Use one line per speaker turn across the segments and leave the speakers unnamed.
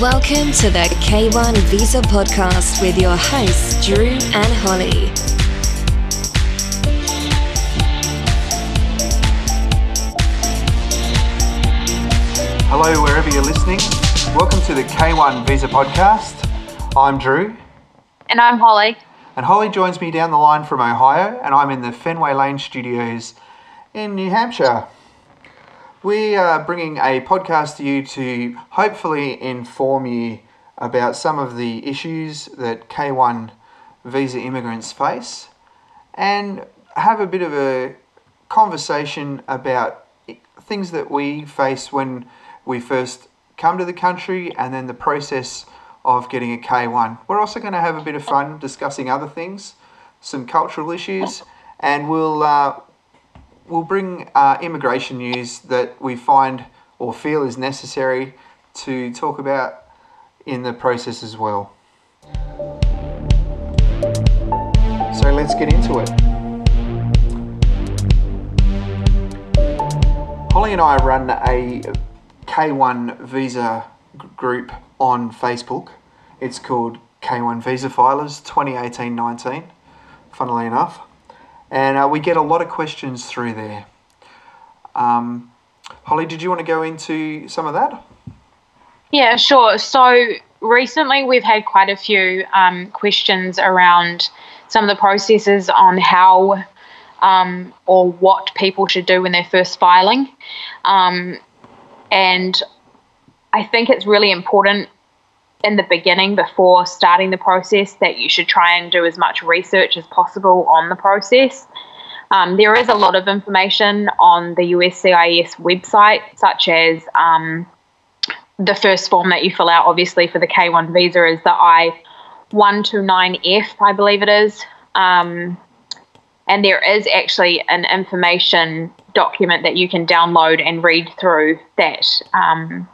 Welcome to the K1 Visa Podcast with your hosts, Drew and Holly.
Hello, wherever you're listening. Welcome to the K1 Visa Podcast. I'm Drew,
And I'm Holly.
and Holly joins me down the line from Ohio, and I'm in the Fenway Lane studios in New Hampshire. We are bringing a podcast to you to hopefully inform you about some of the issues that K1 visa immigrants face and have a bit of a conversation about things that we face when we first come to the country and then the process of getting a K1. We're also going to have a bit of fun discussing other things, some cultural issues, and we'll uh, we'll bring uh, immigration news that we find or feel is necessary to talk about in the process as well. So let's get into it. Holly and I run a K1 visa group on Facebook. It's called K1 Visa Filers 2018 19, funnily enough. And uh, we get a lot of questions through there. Um, Holly, did you want to go into some of that?
Yeah, sure. So recently we've had quite a few um, questions around some of the processes on how um, or what people should do when they're first filing. Um, and I think it's really important in the beginning before starting the process that you should try and do as much research as possible on the process. Um, there is a lot of information on the USCIS website, such as um, the first form that you fill out, obviously, for the K1 visa is the I 129F, I believe it is. Um, and there is actually an information document that you can download and read through that um,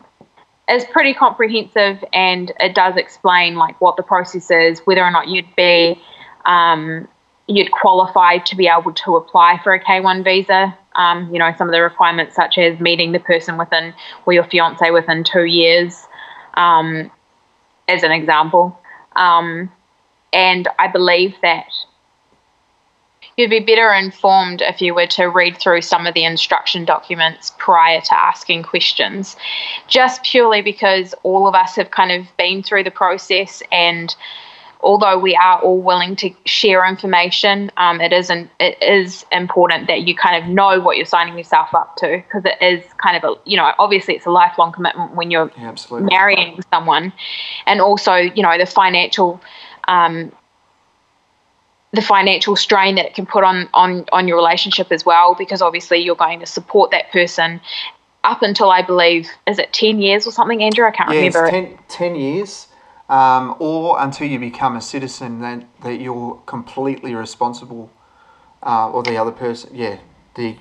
is pretty comprehensive and it does explain like what the process is, whether or not you'd be um, you'd qualify to be able to apply for a K1 visa. Um, you know, some of the requirements such as meeting the person within or your fiance within two years, um, as an example. Um, and I believe that you'd be better informed if you were to read through some of the instruction documents prior to asking questions, just purely because all of us have kind of been through the process and although we are all willing to share information, um, it isn't. It is important that you kind of know what you're signing yourself up to because it is kind of a you know obviously it's a lifelong commitment when you're
Yeah,
marrying someone, and also you know the financial. Um, the financial strain that it can put on, on on your relationship as well because obviously you're going to support that person up until I believe is it 10 years or something Andrew I can't
Yeah,
remember
10, 10 years, um, or until you become a citizen that, that you're completely responsible, uh, or the other person, yeah, the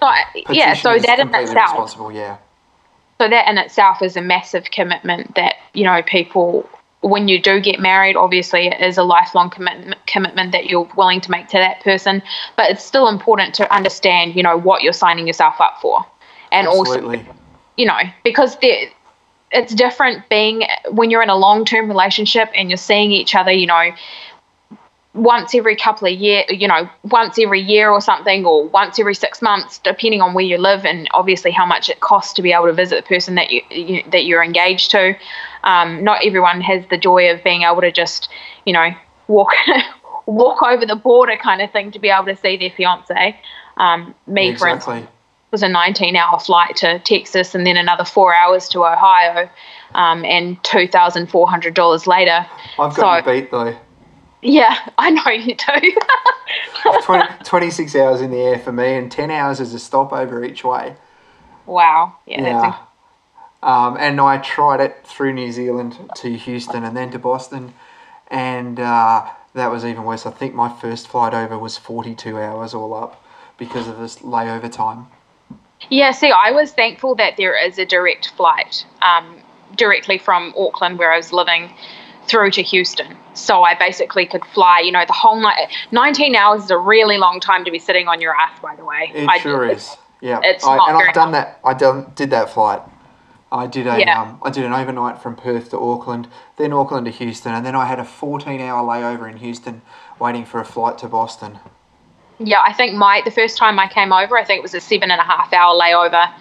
so, yeah so that in itself
responsible, yeah.
so that in itself is a massive commitment that you know people when you do get married obviously it is a lifelong commitment commitment that you're willing to make to that person but it's still important to understand you know what you're signing yourself up for. And also you know because there it's different being when you're in a long-term relationship and you're seeing each other you know once every couple of year you know once every year or something or once every six months depending on where you live and obviously how much it costs to be able to visit the person that you, you that you're engaged to um, not everyone has the joy of being able to just you know walk walk over the border kind of thing to be able to see their fiance um, me for instance
exactly.
was a 19 hour flight to Texas and then another four hours to Ohio. Um, and $2,400 later.
I've got
so-
you beat though.
Yeah, I know you do.
20, 26 hours in the air for me, and 10 hours as a stopover each way.
wow. Yeah,
Yeah. Um, and I tried it through New Zealand to Houston and then to Boston, and uh, that was even worse. I think my first flight over was 42 hours all up because of this layover time.
Yeah, see, I was thankful that there is a direct flight um, directly from Auckland, where I was living, through to Houston. So I basically could fly, you know, the whole night. 19 hours is a really long time to be sitting on your ass, by the way.
It
I-
sure is. Yeah,
it's
I,
not
and I've done that. I done, did that flight I did a
Yeah.
um, I did an overnight from Perth to Auckland, then Auckland to Houston, and then I had a 14 hour layover in Houston, waiting for a flight to Boston.
Yeah, I think my the first time I came over, I think it was a seven and a half hour layover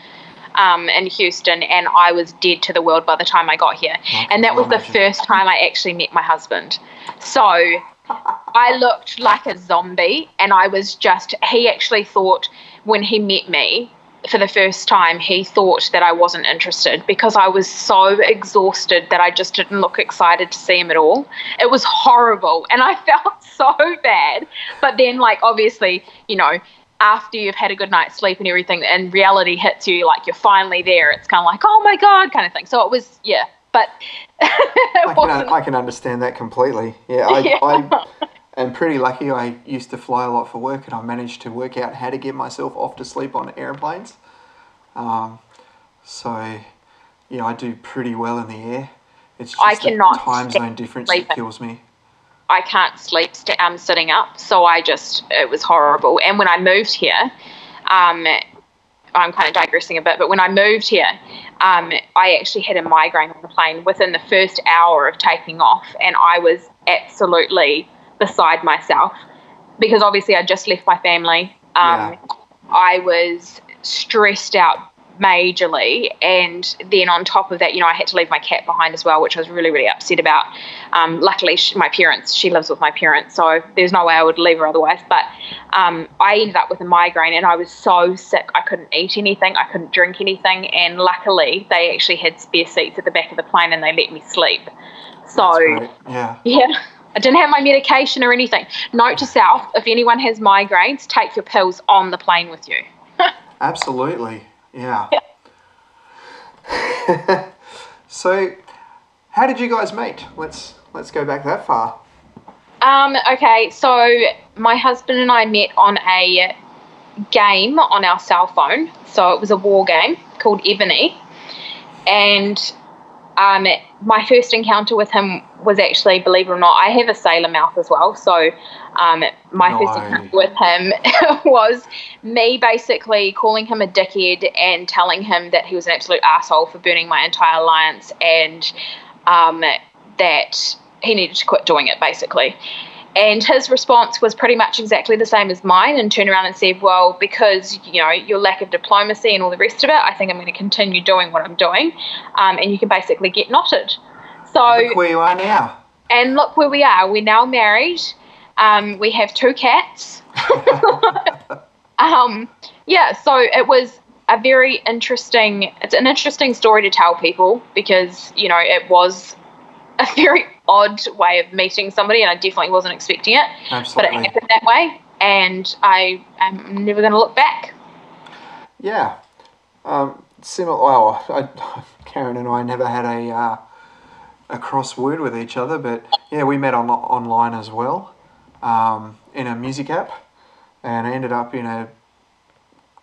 um, in Houston, and I was dead to the world by the time I got here.
can
and that was the first time I actually met my husband. So I looked like a zombie, and I was just. He actually thought when he met me for the first time, he thought that I wasn't interested because I was so exhausted that I just didn't look excited to see him at all. It was horrible, and I felt so bad. But then, like, obviously, you know, after you've had a good night's sleep and everything, and reality hits you, like you're finally there. It's kind of like, oh my god, kind of thing. So it was, yeah, but
I can.
Uh,
I can understand that completely. Yeah, I,
Yeah.
I am pretty lucky. I used to fly a lot for work, and I managed to work out how to get myself off to sleep on airplanes. Um, so, yeah, I do pretty well in the air. It's just
I
the
cannot
time zone difference that kills me.
I can't sleep st- um, sitting up. So I just, it was horrible. And when I moved here, um, I'm kind of digressing a bit, but when I moved here, um, I actually had a migraine on the plane within the first hour of taking off, and I was absolutely beside myself because obviously I just left my family. Um,
Yeah.
I was stressed out majorly, and then on top of that, you know, I had to leave my cat behind as well, which I was really, really upset about. Um, luckily, she, my parents, she lives with my parents, so there's no way I would leave her otherwise. But um, I ended up with a migraine, and I was so sick, I couldn't eat anything, I couldn't drink anything, and luckily, they actually had spare seats at the back of the plane, and they let me sleep. So.
Yeah.
Yeah. I didn't have my medication or anything. Note to self if anyone has migraines, take your pills on the plane with you.
Absolutely. Yeah. so, how did you guys meet? Let's let's go back that far.
Um, okay, so my husband and I met on a game on our cell phone. So it was a war game called Evony. And um, my first encounter with him was actually, believe it or not, I have a sailor mouth as well. So um, my first encounter with him was me basically calling him a dickhead and telling him that he was an absolute asshole for burning my entire alliance and um, that he needed to quit doing it basically. And his response was pretty much exactly the same as mine and turned around and said, Well, because, you know, your lack of diplomacy and all the rest of it, I think I'm going to continue doing what I'm doing. Um, and you can basically get knotted. So,
Look where you are now.
and look where we are. We're now married. Um, we have two cats. um, yeah, so it was a very interesting. It's an interesting story to tell people because you know it was a very odd way of meeting somebody, and I definitely wasn't expecting it. But it happened that way, and I am never going to look back.
Yeah. Um, similar. Well, I, Karen and I never had a uh, a cross word with each other, but yeah, we met on online as well, um, in a music app, and I ended up in a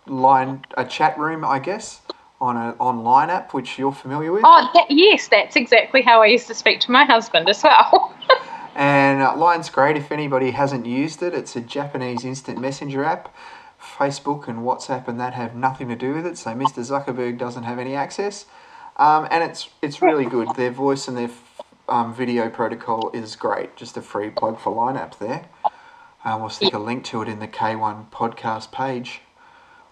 line a chat room, I guess, on an online app which you're familiar with.
Oh, that, yes, that's exactly how I used to speak to my husband as well.
And uh, Line's great if anybody hasn't used it. It's a Japanese instant messenger app. Facebook and WhatsApp and that have nothing to do with it, so Mr. Zuckerberg doesn't have any access. Um, and it's it's really good. Their voice and their f- um, video protocol is great. Just a free plug for Line app there. Uh, we'll stick a link to it in the K1 podcast page.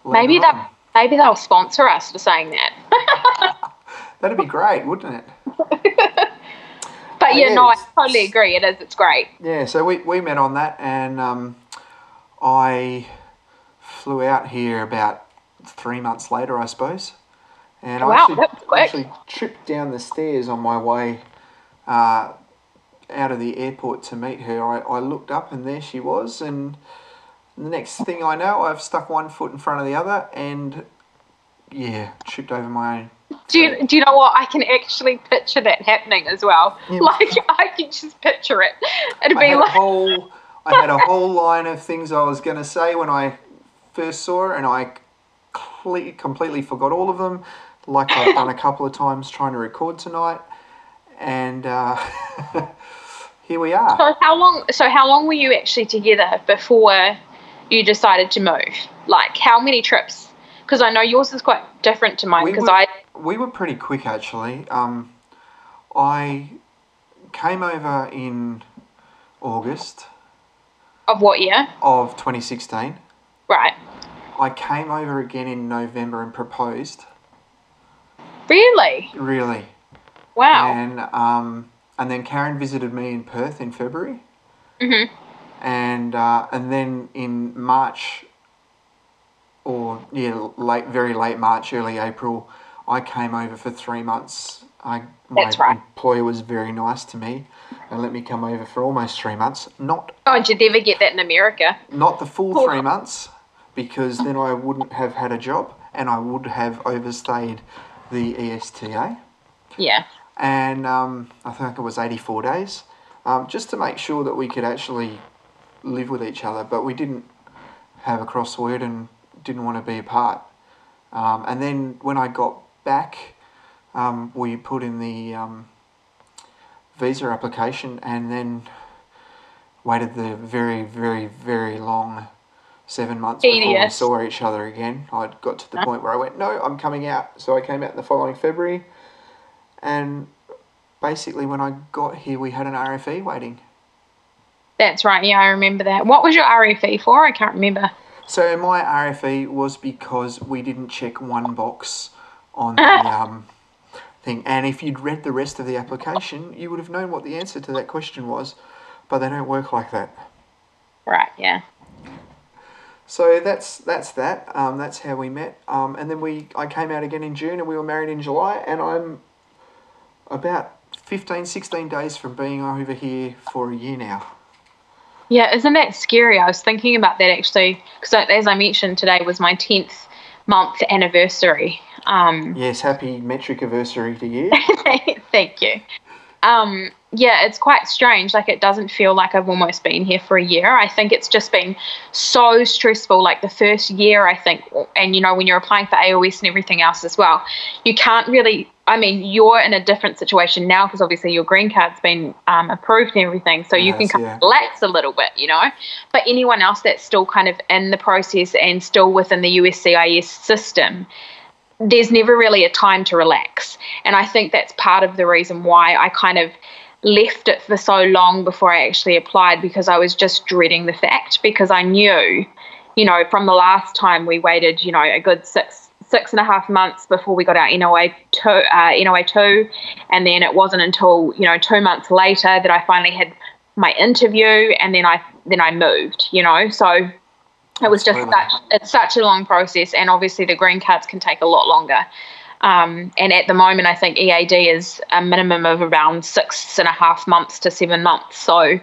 maybe
on.
that maybe they'll sponsor us for saying that.
That'd be great, wouldn't it?
But
Oh,
yeah, no, I totally agree. It is. It's great.
Yeah, so we, we met on that, and um, I flew out here about three months later, I suppose. And I
Wow,
actually,
that quick.
actually tripped down the stairs on my way uh, out of the airport to meet her. I, I looked up, and there she was, and the next thing I know, I've stuck one foot in front of the other, and yeah, tripped over my own.
Do you, do you know what? I can actually picture that happening as well.
Yeah.
Like I can just picture it. It'd
I
be
had a
like,
whole I had a whole line of things I was going to say when I first saw her, and I cle- completely forgot all of them. Like I've done a couple of times trying to record tonight, and uh, here we are.
so how long? So how long were you actually together before you decided to move? Like how many trips? Because I know yours is quite different to mine. Because
were-
I
we were pretty quick actually. Um, I came over in August
Of what year?
of 2016.
Right.
I came over again in November and proposed.
Really?
Really.
Wow.
And um, and then Karen visited me in Perth in February.
Mhm.
And uh, and then in March, or yeah, late, very late March, early April, I came over for three months. I my
That's right.
employer was very nice to me, and let me come over for almost three months. Not
Oh, did you ever get that in America?
not the full three months, because then I wouldn't have had a job, and I would have overstayed the ESTA
Yeah.
and um, I think it was 84 days, um, just to make sure that we could actually live with each other, but we didn't have a crossword and didn't want to be apart. Um, and then when I got back, um, we put in the um, visa application and then waited the very, very, very long seven months before we saw each other again. I got to the
Huh?
point where I went, no, I'm coming out. So I came out in the following February, and basically when I got here, we had an RFE waiting.
That's right. Yeah, I remember that. What was your RFE for? I can't remember.
So my RFE was because we didn't check one box on the um, thing, and if you'd read the rest of the application, you would have known what the answer to that question was, but they don't work like that.
Right. Yeah.
So that's that's that. Um, that's how we met. Um, and then we I came out again in June, and we were married in July. And I'm about 15, 16 days from being over here for a year now.
Yeah, isn't that scary? I was thinking about that actually, because as I mentioned today was my tenth month anniversary. Um,
Yes, happy metric anniversary to you.
thank you. Um, yeah, it's quite strange. Like it doesn't feel like I've almost been here for a year. I think it's just been so stressful. Like the first year, I think, and you know, when you're applying for AOS and everything else as well, you can't really. I mean, you're in a different situation now because obviously your green card's been um, approved and everything, so you can kind
yeah.
of relax a little bit, you know. But anyone else that's still kind of in the process and still within the USCIS system, there's never really a time to relax. And I think that's part of the reason why I kind of left it for so long before I actually applied because I was just dreading the fact because I knew, you know, from the last time we waited, you know, a good six six and a half months before we got our NOA two, uh, NOA two, and then it wasn't until you know two months later that I finally had my interview, and then I then I moved, you know, so it was just such it's such a long process, and obviously the green cards can take a lot longer. Um, and at the moment, I think EAD is a minimum of around six and a half months to seven months. So,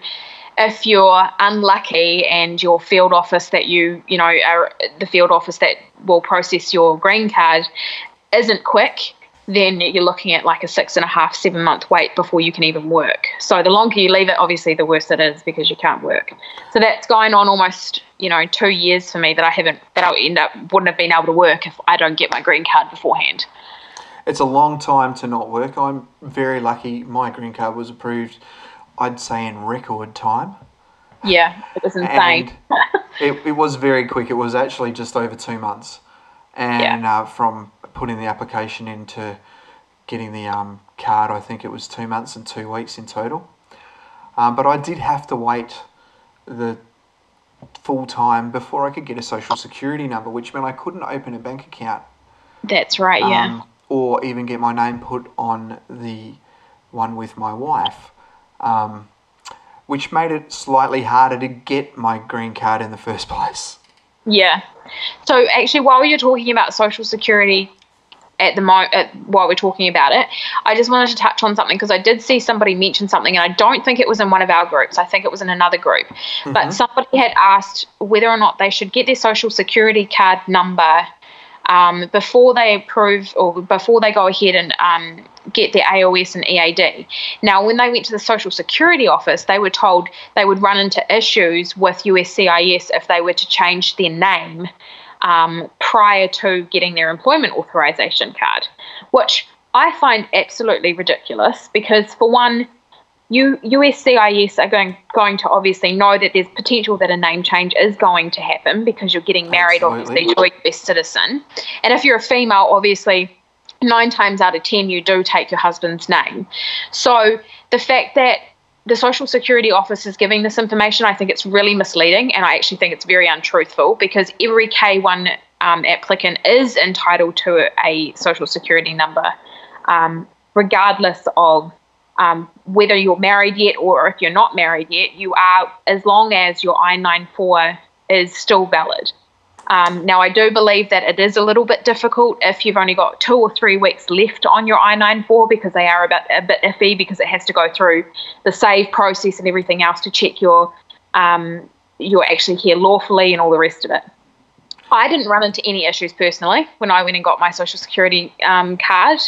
if you're unlucky and your field office that you you know are the field office that will process your green card isn't quick, then you're looking at like a six and a half, seven month wait before you can even work. So the longer you leave it, obviously the worse it is because you can't work. So that's going on almost, you know, two years for me that I haven't that I'll end up wouldn't have been able to work if I don't get my green card beforehand.
It's a long time to not work. I'm very lucky. My green card was approved, I'd say, in record time.
Yeah, it was insane.
It, it was very quick. It was actually just over two months. And uh, from putting the application into getting the um, card, I think it was two months and two weeks in total. Um, but I did have to wait the full time before I could get a social security number, which meant I couldn't open a bank account
That's right, yeah.
um, or even get my name put on the one with my wife, um, which made it slightly harder to get my green card in the first place.
Yeah. So actually, while you're talking about Social Security at the moment at, while we're talking about it, I just wanted to touch on something because I did see somebody mention something, and I don't think it was in one of our groups. I think it was in another group. But somebody had asked whether or not they should get their Social Security card number um, before they approve or before they go ahead and um, get their AOS and EAD. Now, when they went to the Social Security office, they were told they would run into issues with USCIS if they were to change their name um, prior to getting their employment authorization card, which I find absolutely ridiculous because, for one, you USCIS are going going to obviously know that there's potential that a name change is going to happen because you're getting married
Absolutely.
obviously to a US citizen. And if you're a female, obviously nine times out of ten you do take your husband's name. So the fact that the Social Security Office is giving this information, I think it's really misleading, and I actually think it's very untruthful because every K1 um, applicant is entitled to a Social Security number, um, regardless of um, whether you're married yet or if you're not married yet. You are, as long as your I 94 is still valid. Um, now, I do believe that it is a little bit difficult if you've only got two or three weeks left on your I 94 because they are a bit, a bit iffy because it has to go through the save process and everything else to check your um, you're actually here lawfully and all the rest of it. I didn't run into any issues personally when I went and got my social security um, card.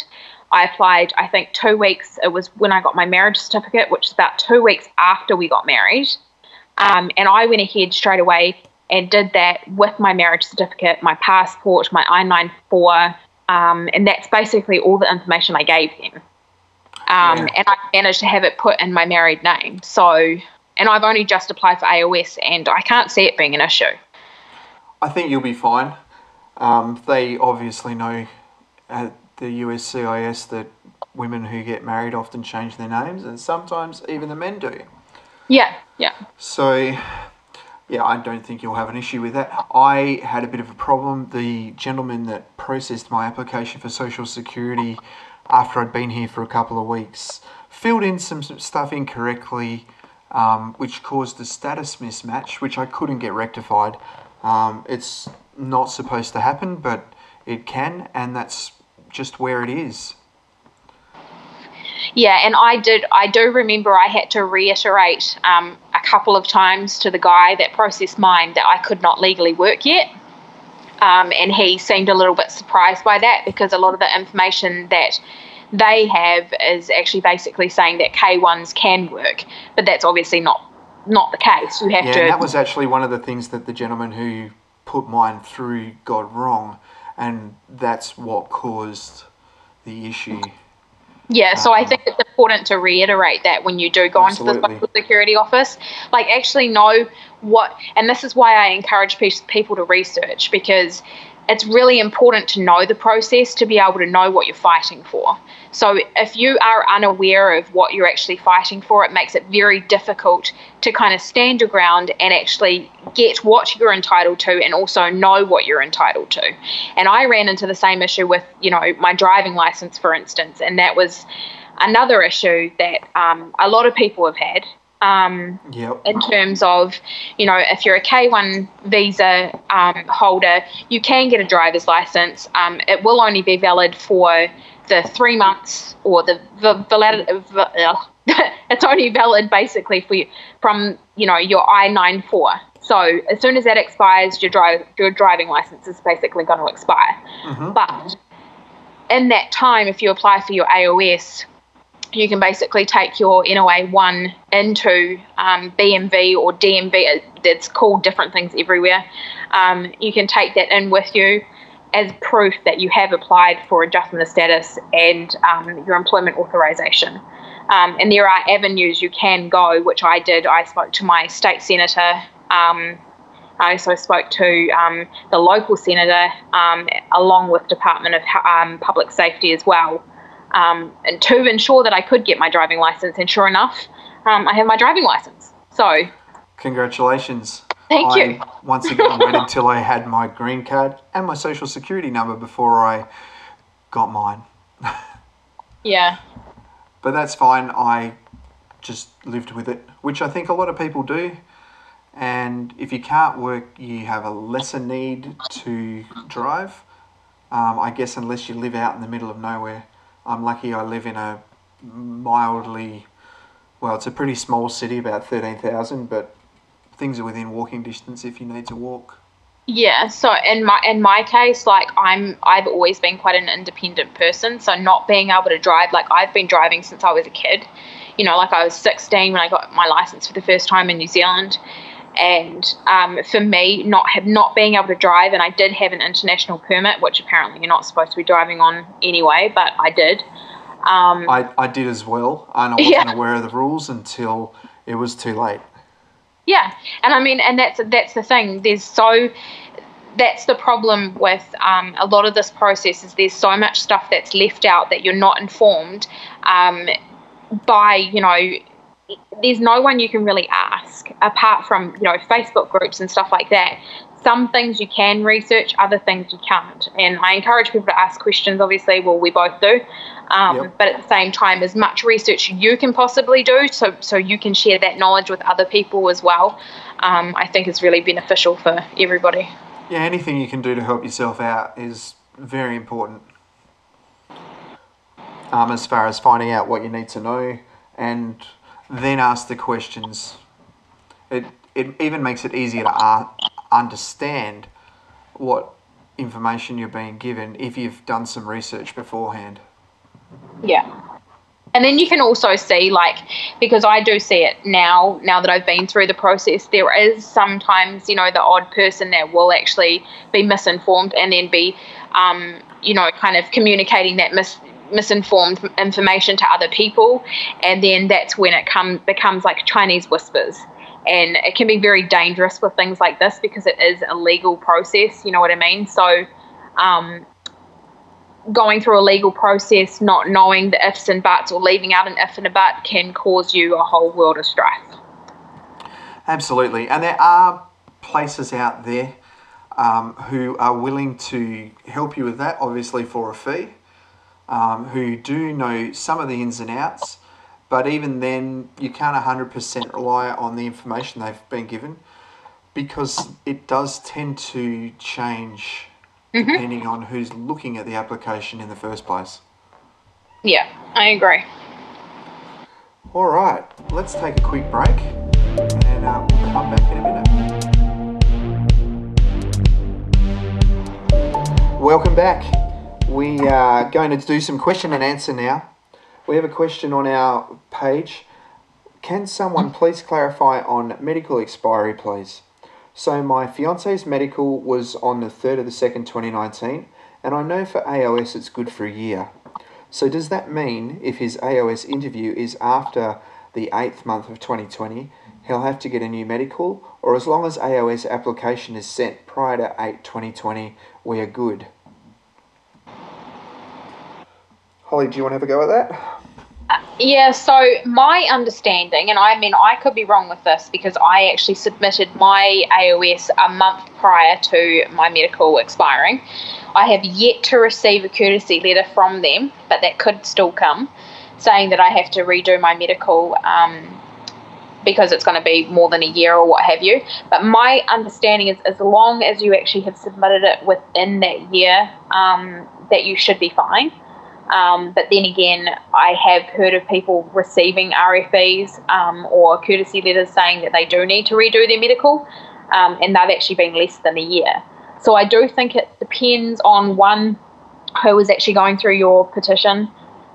I applied, I think, two weeks. It was when I got my marriage certificate, which is about two weeks after we got married. Um, and I went ahead straight away and did that with my marriage certificate, my passport, my I 94, um, and that's basically all the information I gave them. Um, yeah. And I managed to have it put in my married name. So, and I've only just applied for AOS, and I can't see it being an issue.
I think you'll be fine. Um, they obviously know at the USCIS that women who get married often change their names, and sometimes even the men do.
Yeah, yeah.
So yeah, I don't think you'll have an issue with that. I had a bit of a problem. The gentleman that processed my application for Social Security after I'd been here for a couple of weeks filled in some stuff incorrectly, um, which caused a status mismatch, which I couldn't get rectified. Um, it's not supposed to happen, but it can, and that's just where it is.
Yeah, and I did. I do remember I had to reiterate um, a couple of times to the guy that processed mine that I could not legally work yet. Um, and he seemed a little bit surprised by that because a lot of the information that they have is actually basically saying that K1s can work, but that's obviously not not the case. You have
yeah,
to.
Yeah, that was actually one of the things that the gentleman who put mine through got wrong, and that's what caused the issue.
Yeah, so I um, think it's important to reiterate that when you do go Absolutely. into the Social Security Office, like actually know what, and this is why I encourage people to research because it's really important to know the process to be able to know what you're fighting for. So if you are unaware of what you're actually fighting for, it makes it very difficult to kind of stand your ground and actually get what you're entitled to and also know what you're entitled to. And I ran into the same issue with, you know, my driving license, for instance, and that was another issue that um, a lot of people have had um,
yep.
in terms of, you know, if you're a K1 visa um, holder, you can get a driver's license. Um, it will only be valid for the three months or the, the valid. Uh, it's only valid basically for you from you know your I nine four. So as soon as that expires, your drive your driving license is basically going to expire.
Mm-hmm.
But in that time, if you apply for your AOS, you can basically take your NOA 1 into um, BMV or DMV. It's called different things everywhere. Um, you can take that in with you as proof that you have applied for adjustment of status and um, your employment authorization. Um, and there are avenues you can go, which I did. I spoke to my state senator. Um, I also spoke to um, the local senator, along with Department of Public Safety as well um, and to ensure that I could get my driving license. And sure enough, um, I have my driving license. So,
congratulations.
Thank
I,
you.
once again, waited until I had my green card and my social security number before I got mine.
yeah.
But that's fine. I just lived with it, which I think a lot of people do. And if you can't work, you have a lesser need to drive. Um, I guess unless you live out in the middle of nowhere. I'm lucky I live in a mildly, well, it's a pretty small city, about 13,000, but things are within walking distance if you need to walk.
Yeah, so in my in my case, like I'm I've always been quite an independent person, so not being able to drive, like I've been driving since I was a kid. You know, like I was 16 when I got my license for the first time in New Zealand and um, for me not have not being able to drive and i did have an international permit which apparently you're not supposed to be driving on anyway but i did um,
I, I did as well and i wasn't yeah. aware of the rules until it was too late
yeah and i mean and that's that's the thing there's so that's the problem with um, a lot of this process is there's so much stuff that's left out that you're not informed um, by you know there's no one you can really ask apart from you know facebook groups and stuff like that. Some things you can research other things you can't. And i encourage people to ask questions obviously. Well we both do. Um, yep. but at the same time as much research you can possibly do so so you can share that knowledge with other people as well um, i think is really beneficial for everybody.
Yeah anything you can do to help yourself out is very important. Um, as far as finding out what you need to know and then ask the questions. It, it even makes it easier to understand what information you're being given if you've done some research beforehand.
Yeah. And then you can also see, like, because I do see it now, now that I've been through the process, there is sometimes, you know, the odd person that will actually be misinformed and then be, um, you know, kind of communicating that mis- misinformed information to other people, and then that's when it come becomes like Chinese whispers. And it can be very dangerous with things like this because it is a legal process. You know what I mean? So, um, going through a legal process, not knowing the ifs and buts, or leaving out an if and a but, can cause you a whole world of strife.
Absolutely, and there are places out there um, who are willing to help you with that, obviously for a fee um, who do know some of the ins and outs, but even then, you can't 100% rely on the information they've been given because it does tend to change mm-hmm. depending on who's looking at the application in the first place.
Yeah, I agree.
All right, let's take a quick break and uh, we'll come back in a minute. Welcome back. We are going to do some question and answer now. We have a question on our page. Can someone please clarify on medical expiry, please? So, my fiance's medical was on the 3rd of the 2nd, 2019, and I know for AOS it's good for a year. So, does that mean if his AOS interview is after the 8th month of 2020, he'll have to get a new medical, or as long as AOS application is sent prior to 8 2020, we are good? Holly, do you want to have a go at that?
Uh, yeah, so my understanding, and I mean, I could be wrong with this because I actually submitted my AOS a month prior to my medical expiring. I have yet to receive a courtesy letter from them, but that could still come, saying that I have to redo my medical um, because it's going to be more than a year or what have you. But my understanding is as long as you actually have submitted it within that year, um, that you should be fine. Um, but then again, I have heard of people receiving RFEs um, or courtesy letters saying that they do need to redo their medical, um, and they've actually been less than a year. So I do think it depends on one, who is actually going through your petition.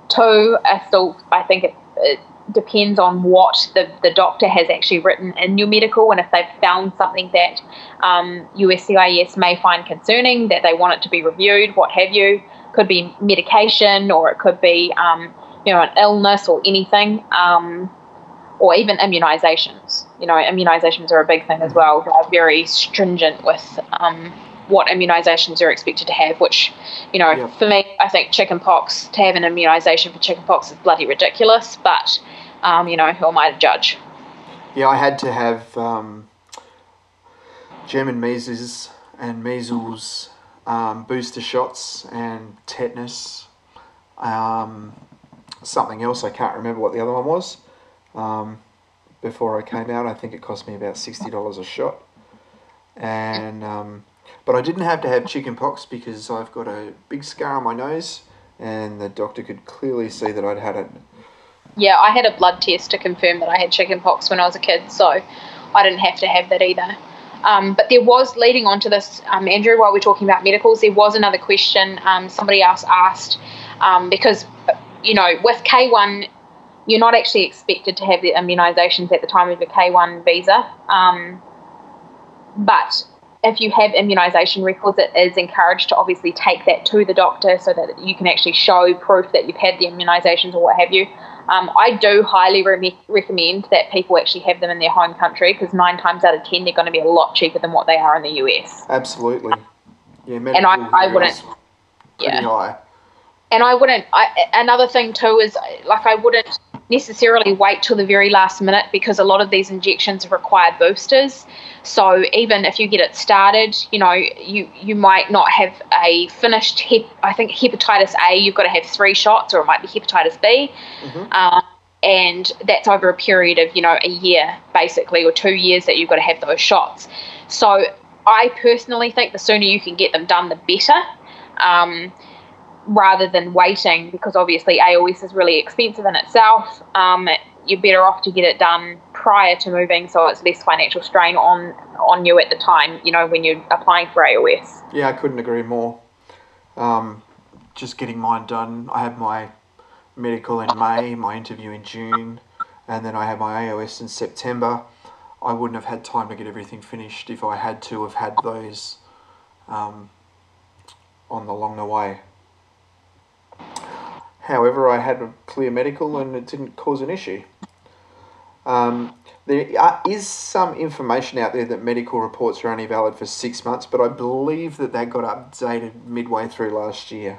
Two, I still I think it, it depends on what the, the doctor has actually written in your medical, and if they've found something that um, USCIS may find concerning, that they want it to be reviewed, what have you could be medication or it could be um, you know an illness or anything um, or even immunizations. You know immunizations are a big thing as well. They're very stringent with um, what immunizations you're expected to have which you know yep. for me i think chickenpox to have an immunization for chickenpox is bloody ridiculous but um, you know who am i to judge?
Yeah i had to have um, german measles and measles um, booster shots and tetanus. Um, something else, I can't remember what the other one was. Um, before I came out, I think it cost me about $60 a shot. And um, but I didn't have to have chicken pox because I've got a big scar on my nose, and the doctor could clearly see that I'd had it.
Yeah, I had a blood test to confirm that I had chicken pox when I was a kid, so I didn't have to have that either. Um, but there was leading on to this, um, Andrew, while we're talking about medicals, there was another question um, somebody else asked um, because, you know, with K1, you're not actually expected to have the immunisations at the time of your K1 visa. Um, but if you have immunisation records, it is encouraged to obviously take that to the doctor so that you can actually show proof that you've had the immunisations or what have you. Um, I do highly re- recommend that people actually have them in their home country because nine times out of ten they're going to be a lot cheaper than what they are in the US.
Absolutely. Yeah,
and I, I wouldn't.
Yeah. High.
And I wouldn't. I, another thing too is like I wouldn't necessarily wait till the very last minute because a lot of these injections require boosters. So even if you get it started, you know, you you might not have a finished hep. I think hepatitis A, you've got to have three shots, or it might be hepatitis B, mm-hmm. um, and that's over a period of you know a year basically, or two years that you've got to have those shots. So I personally think the sooner you can get them done, the better. Um, rather than waiting because obviously AOS is really expensive in itself. Um, you're better off to get it done prior to moving so it's less financial strain on on you at the time, you know, when you're applying for AOS.
Yeah, I couldn't agree more. Um, just getting mine done. I had my medical in May, my interview in June, and then I had my AOS in September. I wouldn't have had time to get everything finished if I had to have had those um, on the along the way. However, I had a clear medical and it didn't cause an issue. Um, there is some information out there that medical reports are only valid for six months, but I believe that that got updated midway through last year.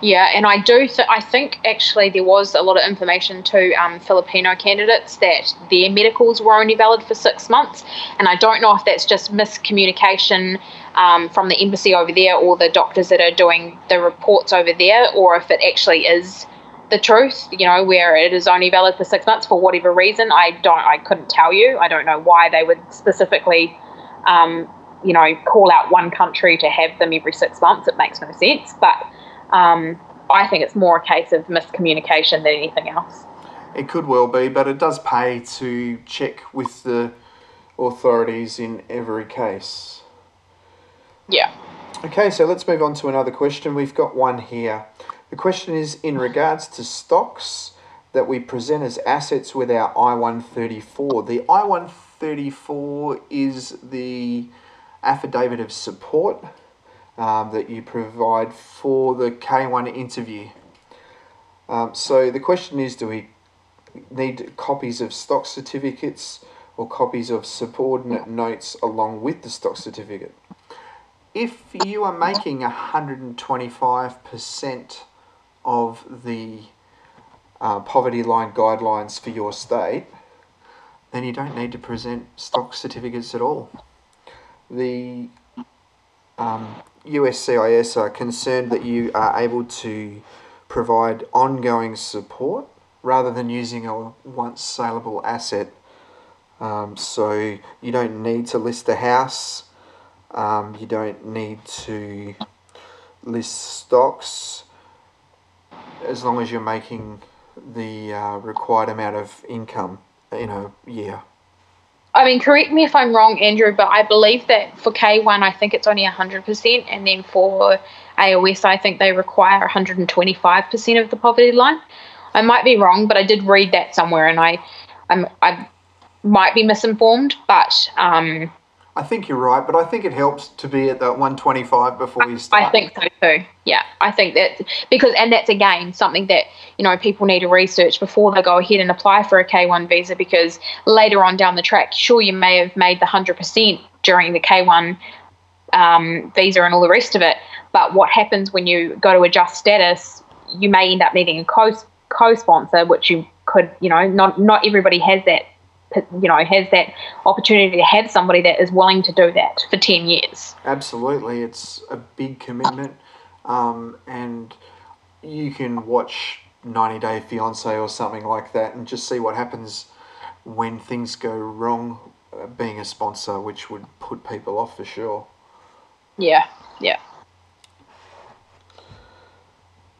Yeah, and I do. Th- I think actually there was a lot of information to um, Filipino candidates that their medicals were only valid for six months, and I don't know if that's just miscommunication um, from the embassy over there or the doctors that are doing the reports over there, or if it actually is the truth. You know, where it is only valid for six months for whatever reason. I don't. I couldn't tell you. I don't know why they would specifically. Um, you know, call out one country to have them every six months. It makes no sense, but um, I think it's more a case of miscommunication than anything else.
It could well be, but it does pay to check with the authorities in every case.
Yeah.
Okay, so let's move on to another question. We've got one here. The question is in regards to stocks that we present as assets with our I 134. The I 134 is the affidavit of support um, that you provide for the K1 interview. Um, so the question is do we need copies of stock certificates or copies of subordinate notes along with the stock certificate? If you are making 125% of the uh, poverty line guidelines for your state, then you don't need to present stock certificates at all. The um, USCIS are concerned that you are able to provide ongoing support rather than using a once saleable asset. Um, so you don't need to list a house, um, you don't need to list stocks as long as you're making the uh, required amount of income in a year.
I mean, correct me if I'm wrong, Andrew, but I believe that for K1, I think it's only 100%, and then for AOS, I think they require 125% of the poverty line. I might be wrong, but I did read that somewhere, and I, I'm, I might be misinformed, but um,
I think you're right, but I think it helps to be at that 125 before you start.
I think so too. Yeah, I think that because, and that's again something that you know people need to research before they go ahead and apply for a K1 visa because later on down the track, sure you may have made the hundred percent during the K1 um, visa and all the rest of it, but what happens when you go to adjust status? You may end up needing a co co-sponsor, which you could, you know, not not everybody has that you know has that opportunity to have somebody that is willing to do that for 10 years.
Absolutely. It's a big commitment. Um, and you can watch 90 day fiance or something like that and just see what happens when things go wrong uh, being a sponsor which would put people off for sure.
Yeah yeah.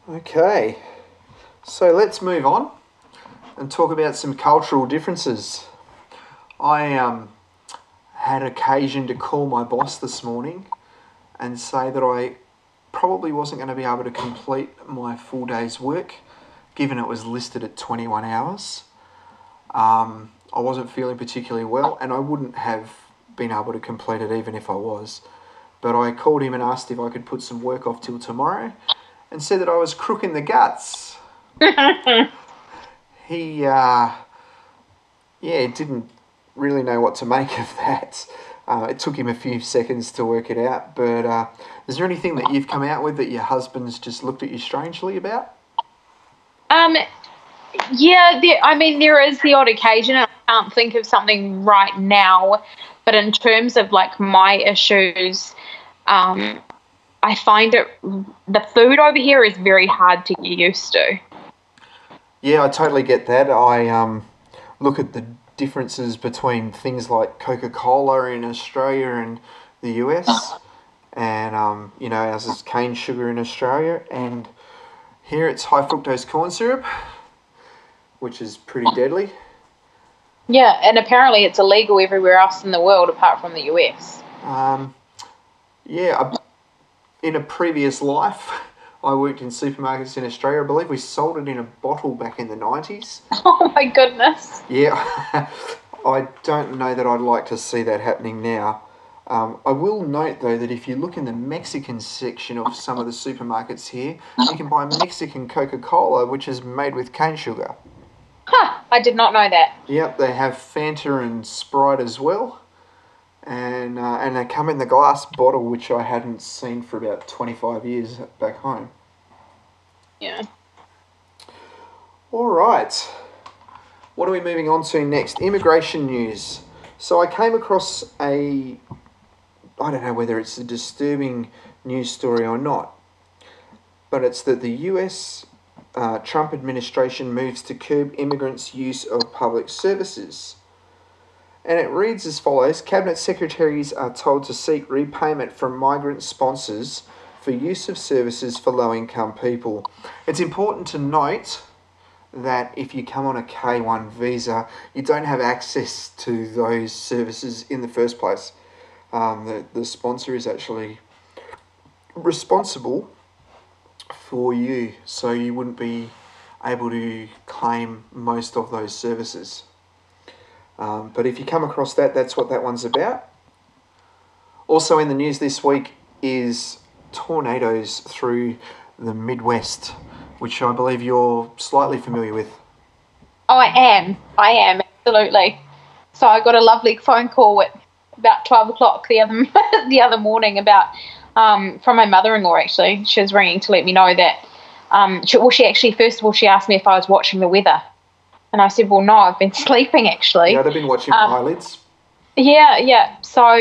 Okay. So let's move on and talk about some cultural differences I um, had occasion to call my boss this morning and say that I probably wasn't going to be able to complete my full day's work given it was listed at 21 hours. Um, I wasn't feeling particularly well and I wouldn't have been able to complete it even if I was. But I called him and asked if I could put some work off till tomorrow and said that I was crook in the guts. he, uh, yeah, didn't really know what to make of that. Uh, it took him a few seconds to work it out, but uh, is there anything that you've come out with that your husband's just looked at you strangely about?
Um, yeah, there, I mean, there is the odd occasion. I can't think of something right now, but in terms of like my issues, um, I find it the food over here is very hard to get used to.
Yeah, I totally get that. I um, look at the differences between things like Coca Cola in Australia and the US, and um, you know, ours is cane sugar in Australia, and here it's high fructose corn syrup, which is pretty deadly.
Yeah, and apparently it's illegal everywhere else in the world apart from the US.
Um, yeah, I, in a previous life, I worked in supermarkets in Australia. I believe we sold it in a bottle back in the 90s.
Oh my goodness.
Yeah, I don't know that I'd like to see that happening now. Um, I will note though that if you look in the Mexican section of some of the supermarkets here, you can buy Mexican Coca Cola, which is made with cane sugar.
Huh, I did not know that.
Yep, they have Fanta and Sprite as well. And, uh, and they come in the glass bottle, which I hadn't seen for about 25 years back home.
Yeah.
All right. What are we moving on to next? Immigration news. So I came across a, I don't know whether it's a disturbing news story or not, but it's that the US uh, Trump administration moves to curb immigrants' use of public services. And it reads as follows Cabinet secretaries are told to seek repayment from migrant sponsors for use of services for low income people. It's important to note that if you come on a K1 visa, you don't have access to those services in the first place. Um, the, the sponsor is actually responsible for you, so you wouldn't be able to claim most of those services. Um, but if you come across that, that's what that one's about. Also in the news this week is tornadoes through the Midwest, which I believe you're slightly familiar with.
Oh, I am. I am absolutely. So I got a lovely phone call at about twelve o'clock the other the other morning about um, from my mother-in-law. Actually, she was ringing to let me know that. Um, well, she actually first of all she asked me if I was watching the weather, and I said, "Well, no, I've been sleeping actually."
Yeah, I've been watching um, eyelids.
Yeah, yeah. So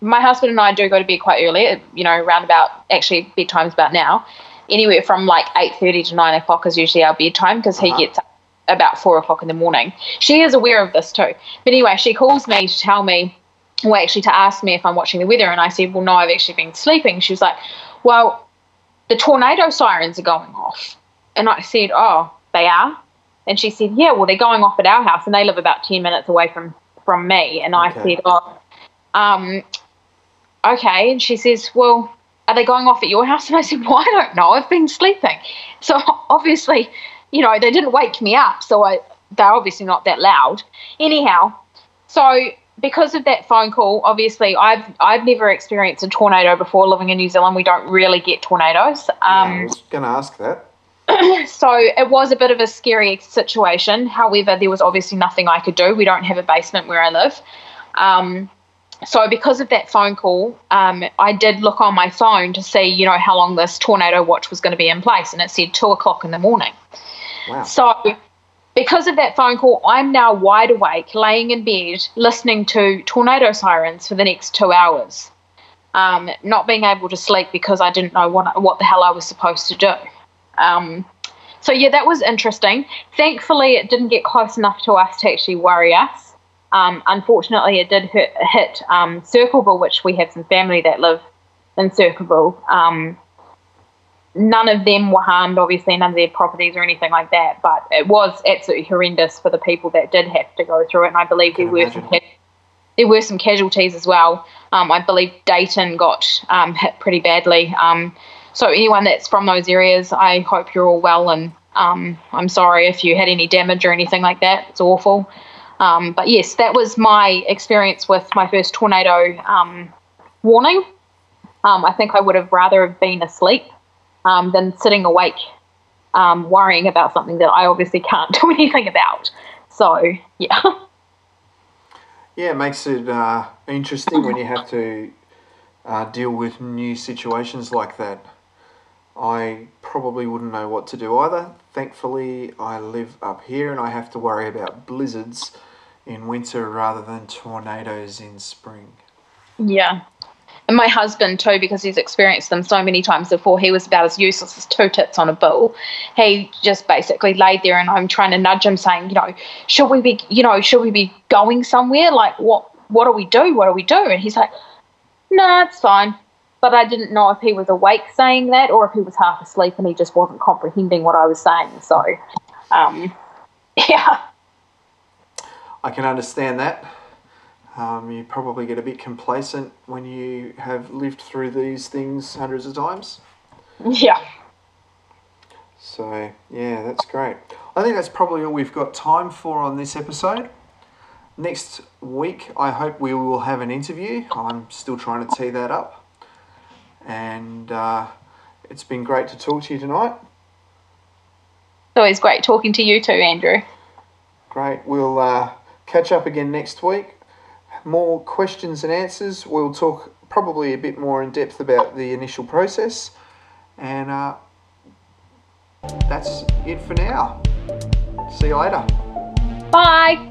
my husband and I do go to bed quite early. You know, around about actually bedtime's about now. Anywhere from like eight thirty to nine o'clock is usually our bedtime because uh-huh. he gets up about four o'clock in the morning. She is aware of this too. But anyway, she calls me to tell me, well, actually to ask me if I'm watching the weather, and I said, well, no, I've actually been sleeping. She was like, well, the tornado sirens are going off, and I said, oh, they are. And she said, yeah, well, they're going off at our house, and they live about ten minutes away from from me. And I said, oh, um, okay. And she says, well, are they going off at your house? And I said, well, I don't know. I've been sleeping. So obviously, you know, they didn't wake me up. So I, they're obviously not that loud. Anyhow, so because of that phone call, obviously I've I've never experienced a tornado before living in New Zealand. We don't really get tornadoes. Um,
yeah, I was going to ask that.
so it was a bit of a scary situation. However, there was obviously nothing I could do. We don't have a basement where I live. Um, so because of that phone call, um, I did look on my phone to see, you know, how long this tornado watch was going to be in place, and it said two o'clock in the morning.
Wow.
So because of that phone call, I'm now wide awake, laying in bed, listening to tornado sirens for the next two hours. Um, not being able to sleep because I didn't know what what the hell I was supposed to do. Um, so yeah, that was interesting. Thankfully, it didn't get close enough to us to actually worry us. Um, unfortunately, it did hit, hit um, Circleville, which we have some family that live in Circleville. Um, none of them were harmed, obviously, none of their properties or anything like that, but it was absolutely horrendous for the people that did have to go through it. And I believe there were, some, there were some casualties as well. Um, I believe Dayton got um, hit pretty badly. Um, so, anyone that's from those areas, I hope you're all well. And I'm sorry if you had any damage or anything like that. It's awful. Um, but yes, that was my experience with my first tornado um, warning. Um, I think I would have rather have been asleep um, than sitting awake um, worrying about something that I obviously can't do anything about. So, yeah.
Yeah, it makes it uh, interesting when you have to uh, deal with new situations like that. I probably wouldn't know what to do either. Thankfully, I live up here and I have to worry about blizzards in winter rather than tornadoes in spring.
Yeah. And my husband too, because he's experienced them so many times before, he was about as useless as two tits on a bull. He just basically laid there and I'm trying to nudge him saying, you know, should we be you know, should we be going somewhere? Like what what do we do? What do we do? And he's like, Nah, it's fine. But I didn't know if he was awake saying that or if he was half asleep and he just wasn't comprehending what I was saying. So um yeah.
I can understand that. Um, you probably get a bit complacent when you have lived through these things hundreds of times.
Yeah.
So, yeah, that's great. I think that's probably all we've got time for on this episode. Next week, I hope we will have an interview. I'm still trying to tee that up. And uh, it's been great to talk to you tonight.
It's always great talking to you too, Andrew.
Great. We'll uh, catch up again next week. More questions and answers. We'll talk probably a bit more in depth about the initial process. And uh, that's it for now. See you later.
Bye.